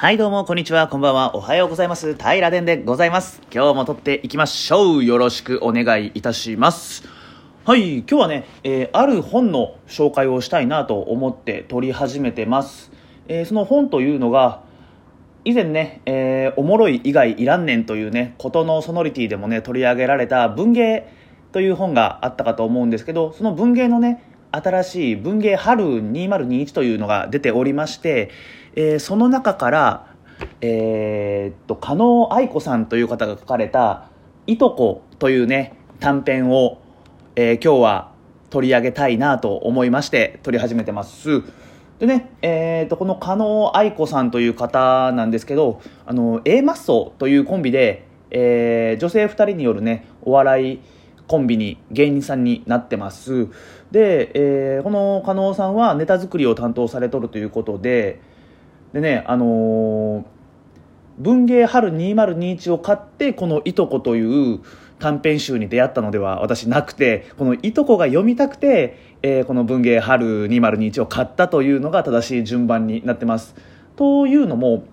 はい、どうも、こんにちは、こんばんは、おはようございます。平殿でございます。今日も撮っていきましょう。よろしくお願いいたします。はい、今日はね、えーある本の紹介をしたいなと思って撮り始めてます。えーその本というのが、以前ね、えーおもろい以外いらんねんというね、ことのソノリティでもね、取り上げられた文芸という本があったかと思うんですけど、その文芸のね、新しい文芸春2021というのが出ておりまして、えーその中から、えーっと、加納愛子さんという方が書かれた、いとこというね、短編を、えー今日は取り上げたいなと思いまして、取り始めてます。でね、えー、とこの加納愛子さんという方なんですけどあの A マッソというコンビで、えー女性2人によるねお笑いコンビに芸人さんになってますで、えーこの加納さんはネタ作りを担当されとるということででねあのー文芸春2021を買ってこの「いとこ」という短編集に出会ったのでは私なくてこの「いとこ」が読みたくて、えーこの文芸春2021を買ったというのが正しい順番になってます。というのも、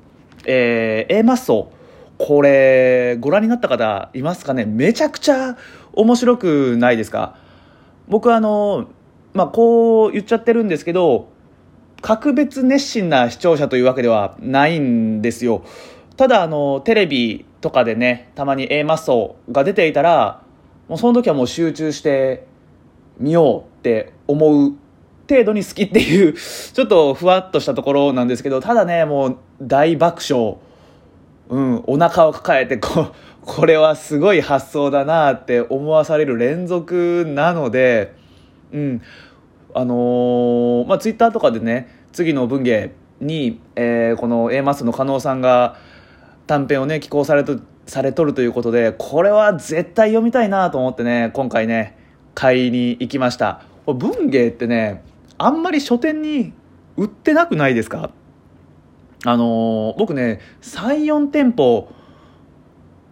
えー A マッソこれご覧になった方いますかね？めちゃくちゃ面白くないですか？僕あのまあこう言っちゃってるんですけど格別熱心な視聴者というわけではないんですよ。ただあのテレビとかでねたまに A マッソが出ていたらもうその時はもう集中して見ようって思う程度に好きっていう ちょっとふわっとしたところなんですけどただねもう大爆笑。うん、お腹を抱えてここれはすごい発想だなって思わされる連続なので、うん。あのーまあ、ツイッターとかでね次の文芸に、えーこの A マスの加納さんが短編をね寄稿されとされとるということでこれは絶対読みたいなと思ってね今回ね買いに行きました。文芸ってねあんまり書店に売ってなくないですか？あのー僕ね34店舗、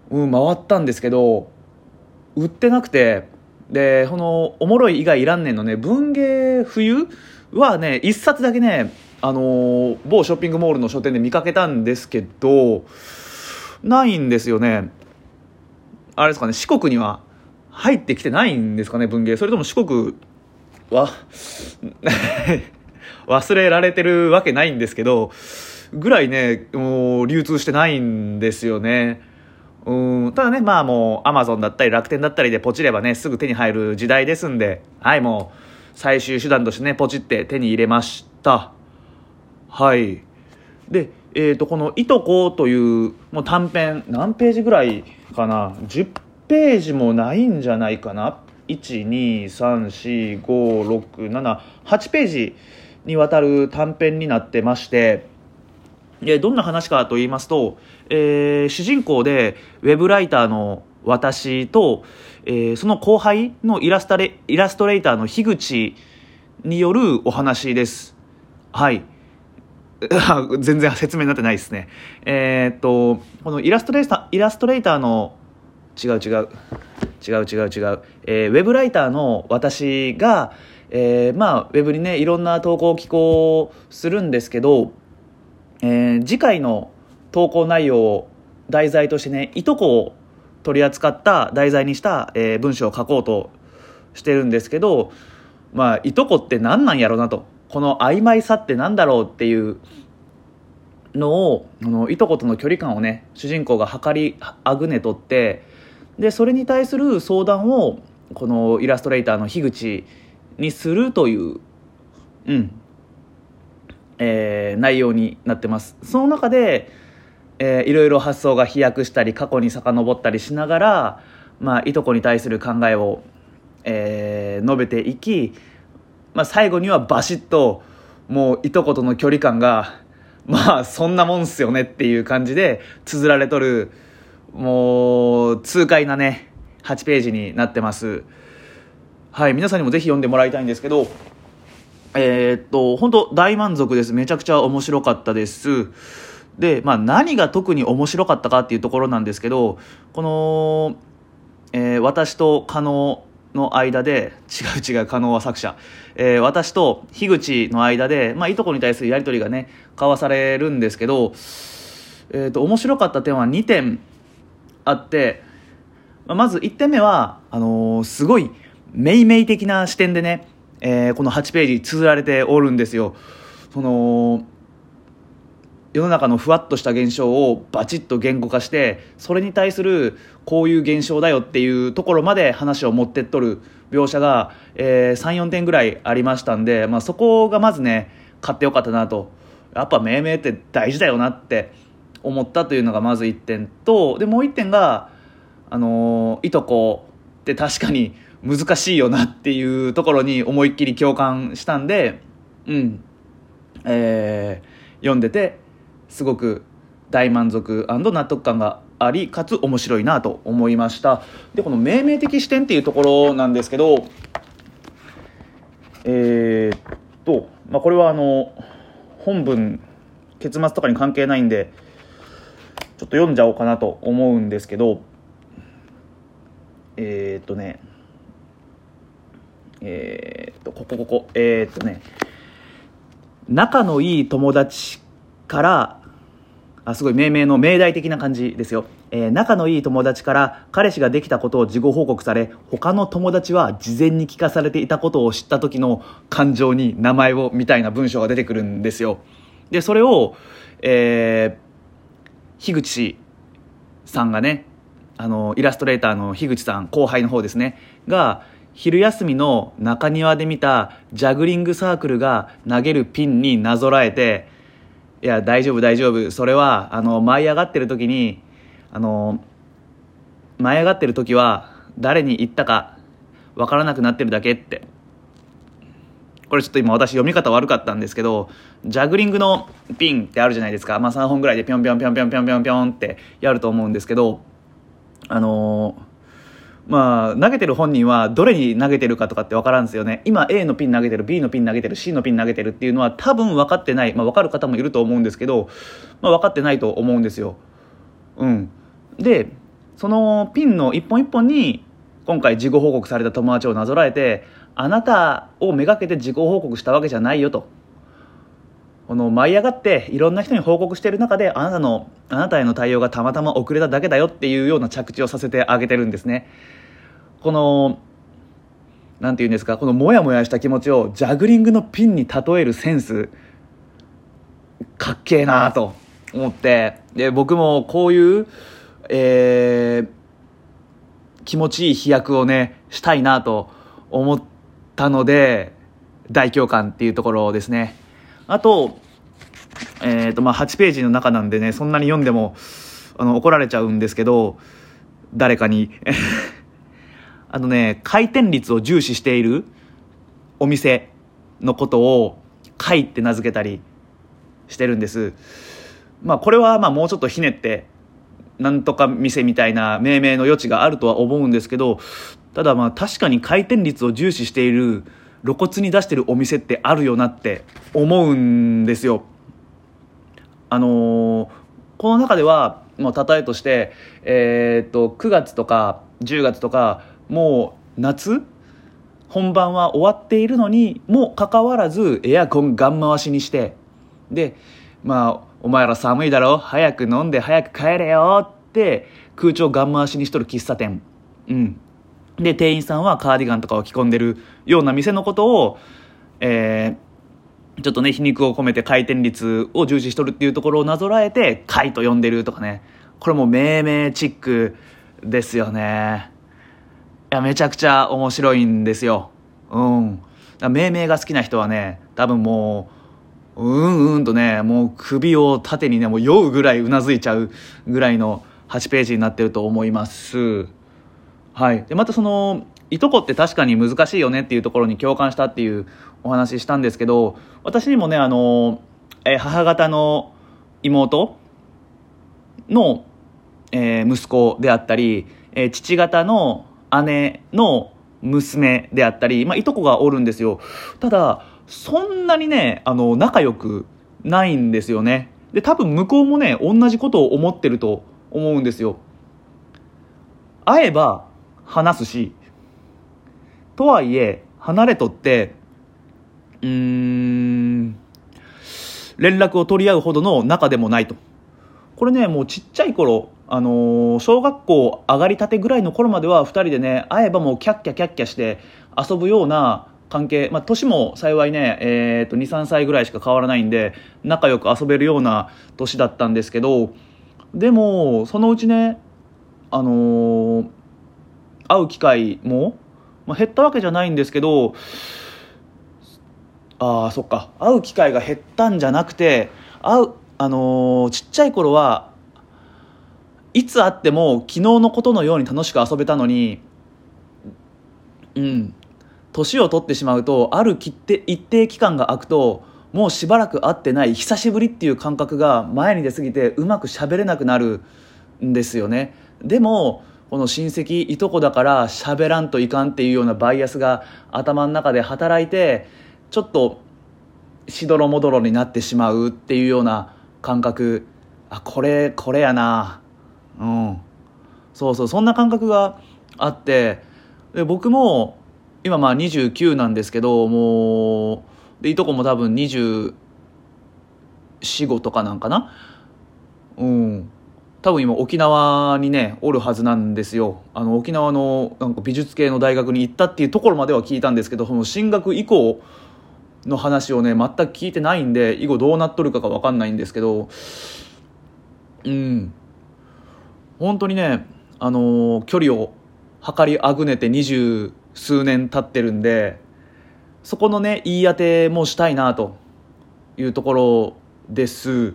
うん、回ったんですけど売ってなくてでこのおもろい以外いらんねんのね文芸冬はね一冊だけねあのー某ショッピングモールの書店で見かけたんですけどないんですよね。あれですかね四国には入ってきてないんですかね文芸。それとも四国は 忘れられてるわけないんですけどぐらいねもう流通してないんですよね。うん。ただねまあもうアマゾンだったり楽天だったりでポチればねすぐ手に入る時代ですんではいもう最終手段としてねポチって手に入れました。はい。で、えー、とこの「いとこ」というもう短編何ページぐらいかな？10ページもないんじゃないかな？1234567 8ページにわたる短編になってましてでどんな話かと言いますと、えー主人公でウェブライターの私と、えーその後輩のイラストレイラストレーターの樋口によるお話です。はい。全然説明になってないですね。えーっとこのイラストレーターイラストレーターの違う違う。違う違う違う、えーウェブライターの私が、えーまあ、ウェブにねいろんな投稿を寄稿するんですけど、えー次回の投稿内容を題材としてねいとこを取り扱った題材にした、えー文章を書こうとしてるんですけどまあいとこって何なんやろうなと。この曖昧さって何だろうっていうのをあのいとことの距離感をね主人公が測りあぐねとってでそれに対する相談をこのイラストレーターの樋口にするという、うん。えー内容になってます。その中で、えーいろいろ発想が飛躍したり過去に遡ったりしながら、まあ、いとこに対する考えを、えー述べていき、まあ、最後にはバシッともういとことの距離感がまあそんなもんっすよねっていう感じで綴られとるもう痛快なね8ページになってます。はい皆さんにもぜひ読んでもらいたいんですけどえーっと本当大満足です。めちゃくちゃ面白かったです。で、まあ、何が特に面白かったかっていうところなんですけどこの、えー私と加納の間で違う違う加納は作者、えー私と樋口の間で、まあ、いとこに対するやり取りがね交わされるんですけどえー、と面白かった点は2点あってまず1点目はあのすごいめいめい的な視点でね、えーこの8ページ綴られておるんですよ。その世の中のふわっとした現象をバチッと言語化してそれに対するこういう現象だよっていうところまで話を持ってっとる描写が、え34点ぐらいありましたんで、まあ、そこがまずね買ってよかったなと。やっぱ命名って大事だよなって思ったというのがまず1点とでもう1点があのいとこって確かに難しいよなっていうところに思いっきり共感したんでうん。えー読んでてすごく大満足納得感がありかつ面白いなと思いました。でこの命名的視点っていうところなんですけどえーっと、まあ、これはあの本文結末とかに関係ないんでちょっと読んじゃおうかなと思うんですけどえーっとねえーっとここここえーっとね仲のいい友達からあすごい命名の命題的な感じですよ、えー仲のいい友達から彼氏ができたことを事後報告され他の友達は事前に聞かされていたことを知った時の感情に名前をみたいな文章が出てくるんですよ。でそれを、えー樋口さんがねあのイラストレーターの樋口さん後輩の方ですね。が昼休みの中庭で見たジャグリングサークルが投げるピンになぞらえていや大丈夫大丈夫。それはあの舞い上がってる時にあの舞い上がってる時は誰に言ったかわからなくなってるだけって。これちょっと今私読み方悪かったんですけどジャグリングのピンってあるじゃないですか、まあ、3本ぐらいでピョンピョンピョンピョンピョンピョンピョンってやると思うんですけどあのまあ投げてる本人はどれに投げてるかとかって分からんですよね。今 A のピン投げてる B のピン投げてる C のピン投げてるっていうのは多分分かってない、まあ、分かる方もいると思うんですけど、まあ、分かってないと思うんですよ。うん。でそのピンの一本一本に今回事後報告された友達をなぞらえてあなたをめがけて事後報告したわけじゃないよと。この舞い上がっていろんな人に報告している中であなたのあなたへの対応がたまたま遅れただけだよっていうような着地をさせてあげてるんですね。このなんて言うんですかこのモヤモヤした気持ちをジャグリングのピンに例えるセンスかっけえなと思って。で僕もこういう、えー気持ちいい飛躍をねしたいなと思ったので大共感っていうところですね。あと,、えーとまあ、8ページの中なんでねそんなに読んでもあの怒られちゃうんですけど誰かに。あのね回転率を重視しているお店のことを「会」って名付けたりしてるんです。まあこれはまあもうちょっとひねってなんとか店みたいな命名の余地があるとは思うんですけどただまあ確かに回転率を重視している露骨に出してるお店ってあるよなって思うんですよ。あのーこの中ではもう例えとして、えーっと9月とか10月とかもう夏？本番は終わっているのにもかかわらずエアコンガン回しにしてでまあお前ら寒いだろ？早く飲んで早く帰れよって空調ガン回しにしとる喫茶店。うん。で店員さんはカーディガンとかを着込んでるような店のことをえーちょっとね皮肉を込めて回転率を重視しとるっていうところをなぞらえて「回」と呼んでるとかね。これも命名チックですよね。いやめちゃくちゃ面白いんですよ。うん。命名が好きな人はね多分もううんうんとねもう首を縦にねもう酔うぐらいうなずいちゃうぐらいの8ページになってると思います。はい。でまたそのいとこって確かに難しいよねっていうところに共感したっていうお話したんですけど私にもねあの、え母方の妹の、えー息子であったり、えー父方の姉の娘であったり、まあ、いとこがおるんですよ。ただそんなにねあの仲良くないんですよね。で多分向こうもね同じことを思ってると思うんですよ。会えば話すし。とはいえ離れとってうーん連絡を取り合うほどの仲でもないと。これねもうちっちゃい頃あのー小学校上がりたてぐらいの頃までは2人でね会えばもうキャッキャキャッキャして遊ぶような関係、まあ、年も幸いね、えー、と23歳ぐらいしか変わらないんで仲良く遊べるような年だったんですけどでもそのうちねあのー会う機会も、まあ、減ったわけじゃないんですけどああそっか。会う機会が減ったんじゃなくて会うあのーちっちゃい頃はいつ会っても昨日のことのように楽しく遊べたのにうん。年を取ってしまうとある一定一定期間が空くともうしばらく会ってない久しぶりっていう感覚が前に出過ぎてうまく喋れなくなるんですよね。でもこの親戚いとこだから喋らんといかんっていうようなバイアスが頭の中で働いてちょっとしどろもどろになってしまうっていうような感覚。あこれこれやな。うん。そうそう。そんな感覚があってで僕も今まあ29なんですけどもうでいとこも多分245とかなんかな。うん。多分今沖縄にねおるはずなんですよ。あの沖縄のなんか美術系の大学に行ったっていうところまでは聞いたんですけどその進学以降の話をね全く聞いてないんで以後どうなっとるかが分かんないんですけどうん。本当にねあの距離を測りあぐねて二十数年経ってるんでそこのね言い当てもしたいなというところです。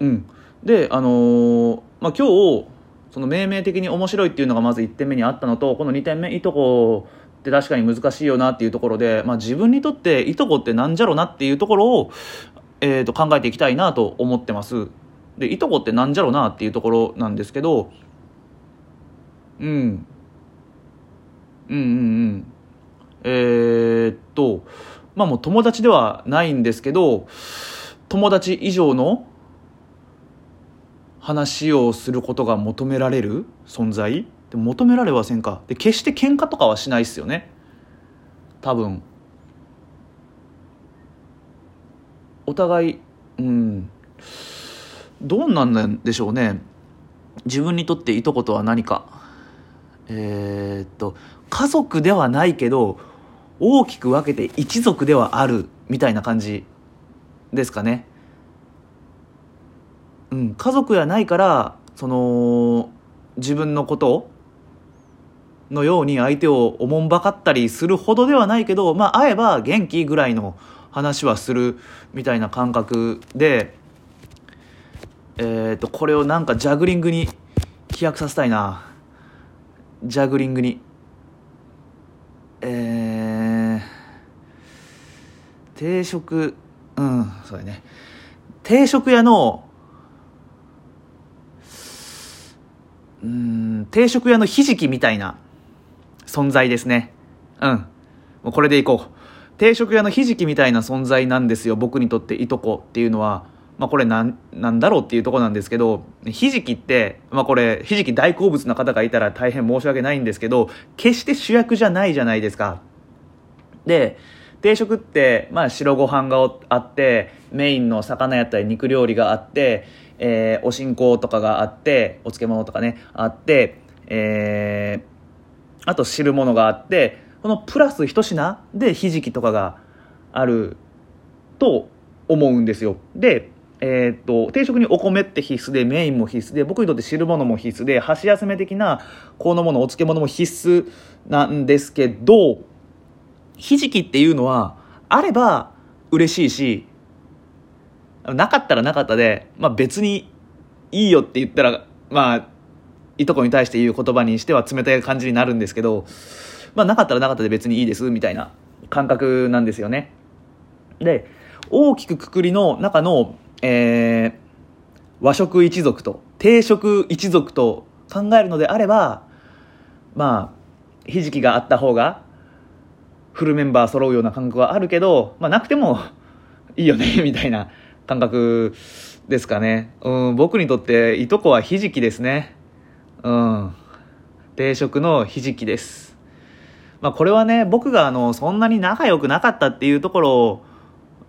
うん。であのまあ今日その命名的に面白いっていうのがまず1点目にあったのとこの2点目いとこって確かに難しいよなっていうところで、まあ、自分にとっていとこってなんじゃろなっていうところを、えー、と考えていきたいなと思ってます。でいとこってなんじゃろなっていうところなんですけどうん。うんうんうん。えー、っとまあもう友達ではないんですけど友達以上の話をすることが求められる存在？で求められはせんか？で決して喧嘩とかはしないっすよね。多分。お互いうん。どうなんなんでしょうね。自分にとっていとことは何か。えーっと家族ではないけど大きく分けて一族ではあるみたいな感じですかね。うん、家族やないからその自分のことのように相手をおもんばかったりするほどではないけど、まあ、会えば元気ぐらいの話はするみたいな感覚で、えー、とこれをなんかジャグリングに飛躍させたいな。ジャグリングに。えー、定食うんそうだね。定食屋のうん定食屋のひじきみたいな存在ですね。うん。もうこれでいこう。定食屋のひじきみたいな存在なんですよ。僕にとっていとこっていうのは。まあこれなんなんだろうっていうとこなんですけど。ひじきってまあこれひじき大好物な方がいたら大変申し訳ないんですけど。決して主役じゃないじゃないですか。で定食って、まあ、白ご飯があってメインの魚やったり肉料理があって、えーお新香とかがあってお漬物とかねあって、えーあと汁物があってこのプラス一品でひじきとかがあると思うんですよ。でえーっと定食にお米って必須でメインも必須で僕にとって汁物も必須で箸休め的なこのものお漬物も必須なんですけどひじきっていうのはあれば嬉しいしなかったらなかったで、まあ、別にいいよって言ったらまあいとこに対して言う言葉にしては冷たい感じになるんですけど、まあ、なかったらなかったで別にいいですみたいな感覚なんですよね。で大きくくくりの中の、えー和食一族と定食一族と考えるのであればまあひじきがあった方がフルメンバー揃うような感覚はあるけど、まあ、なくてもいいよねみたいな感覚ですかね、うん、僕にとっていとこはひじきですね。うん。定食のひじきです。まあこれはね僕があのそんなに仲良くなかったっていうところ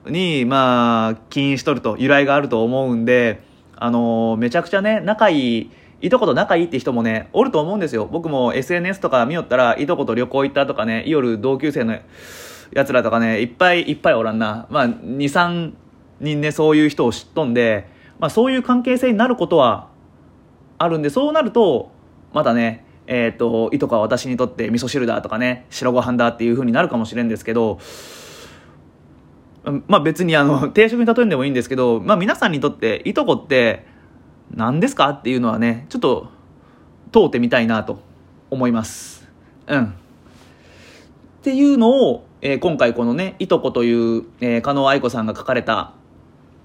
にまあ起因しとると由来があると思うんであのめちゃくちゃね仲いいいとこと仲いいって人もねおると思うんですよ。僕も SNS とか見よったらいとこと旅行行ったとかね夜同級生のやつらとかねいっぱいいっぱいおらんな。まあ23人ねそういう人を知っとんで、まあ、そういう関係性になることはあるんでそうなるとまたねえっ、ー、といとこは私にとって味噌汁だとかね白ご飯だっていう風になるかもしれんですけどまあ別にあの定食に例えんでもいいんですけど、まあ、皆さんにとっていとこって何ですかっていうのはねちょっと問うてみたいなと思います。うん。っていうのを、えー、今回このね「いとこ」という、えー、加納愛子さんが書かれた、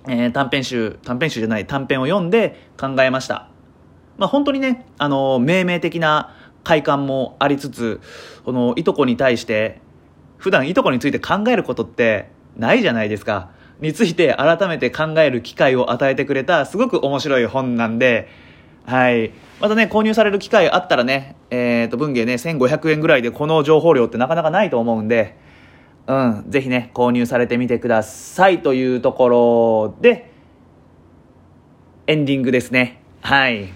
えー、短編集短編集じゃない短編を読んで考えましたまあ本当にねあの命名的な快感もありつつこのいとこに対して普段いとこについて考えることってないじゃないですかについて改めて考える機会を与えてくれたすごく面白い本なんで、はい。またね、購入される機会あったらね、えっ、ー、と、文芸ね、1500円ぐらいでこの情報量ってなかなかないと思うんで、うん、ぜひね、購入されてみてくださいというところで、エンディングですね。はい。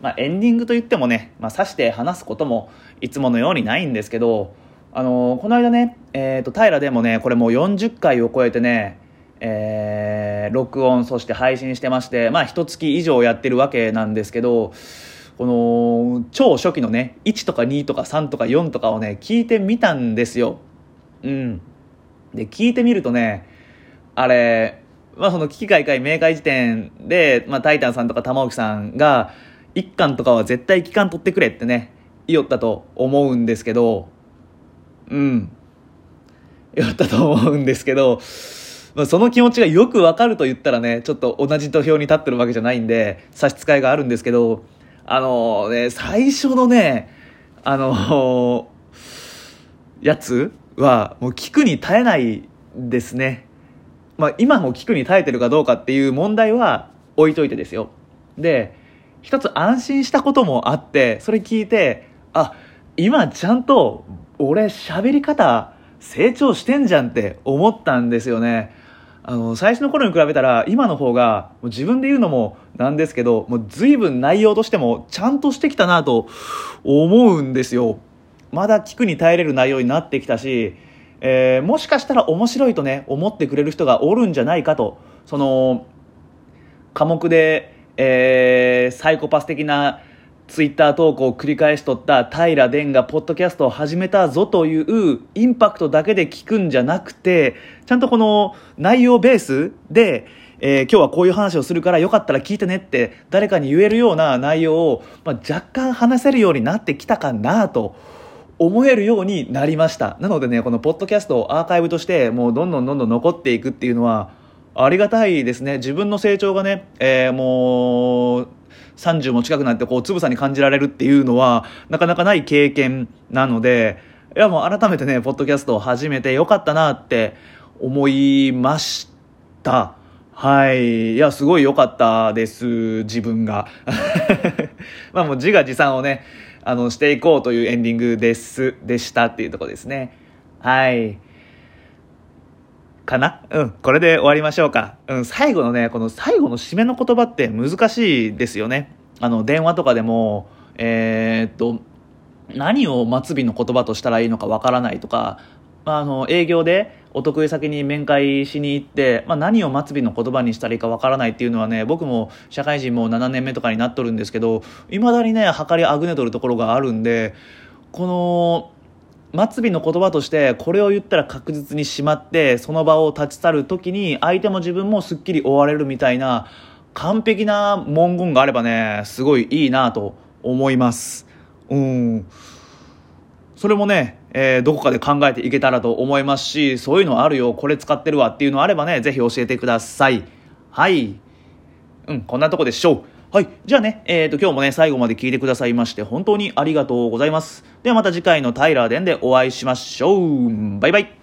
まあ、エンディングといってもね、まあ、刺して話すこともいつものようにないんですけど、あのー、この間ね、えっ、ー、と、平でもね、これもう40回を超えてね、えー、録音そして配信してましてまあ一月以上やってるわけなんですけどこの超初期のね1とか2とか3とか4とかをね聞いてみたんですようん。で聞いてみるとねあれまあその危機開会明快時点で、まあ、タイタンさんとか玉置さんが1巻とかは絶対期間取ってくれってね言おったと思うんですけどうん。言ったと思うんですけどまあ、その気持ちがよくわかると言ったらね、ちょっと同じ土俵に立ってるわけじゃないんで、差し支えがあるんですけど、あのね、最初のね、あのやつは、もう聞くに耐えないですね。まあ、今も聞くに耐えてるかどうかっていう問題は置いといてですよ。で、一つ安心したこともあって、それ聞いて、あ、今ちゃんと俺喋り方成長してんじゃんって思ったんですよね。あの、最初の頃に比べたら、今の方が、もう自分で言うのもなんですけど、もう随分内容としてもちゃんとしてきたなと思うんですよ。まだ聞くに耐えれる内容になってきたし、えー、もしかしたら面白いとね、思ってくれる人がおるんじゃないかと、その、科目で、えー、サイコパス的なツイッター投稿を繰り返しとった平殿がポッドキャストを始めたぞというインパクトだけで聞くんじゃなくて、ちゃんとこの内容ベースで、えー、今日はこういう話をするからよかったら聞いてねって誰かに言えるような内容を、まあ、若干話せるようになってきたかなと思えるようになりました。なのでね、このポッドキャストをアーカイブとしてもうどんどんどんどん残っていくっていうのはありがたいですね。自分の成長がね、えー、もう、30も近くなってこうつぶさに感じられるっていうのはなかなかない経験なのでいやもう改めてねポッドキャストを始めてよかったなって思いましたはいいやすごい良かったです自分が まあもう自画自賛をねあのしていこうというエンディングですでしたっていうとこですね。はい。かな？うん、これで終わりましょうか。うん、最後のね、この最後の締めの言葉って難しいですよね。あの、電話とかでも、えー、っと、何を末尾の言葉としたらいいのかわからないとか、あの、営業でお得意先に面会しに行って、まあ、何を末尾の言葉にしたらいいかわからないっていうのはね、僕も社会人も7年目とかになっとるんですけど、未だにね、計りあぐねとるところがあるんで、この、末尾の言葉としてこれを言ったら確実にしまってその場を立ち去る時に相手も自分もすっきり終われるみたいな完璧な文言があればねすごいいいなと思います。うん。それもね、えー、どこかで考えていけたらと思いますしそういうのあるよこれ使ってるわっていうのあればねぜひ教えてくださいはいうんこんなとこでしょうはい。じゃあね、えっ、ー、と、今日もね、最後まで聞いてくださいまして、本当にありがとうございます。ではまた次回のタイラーデンでお会いしましょう。バイバイ。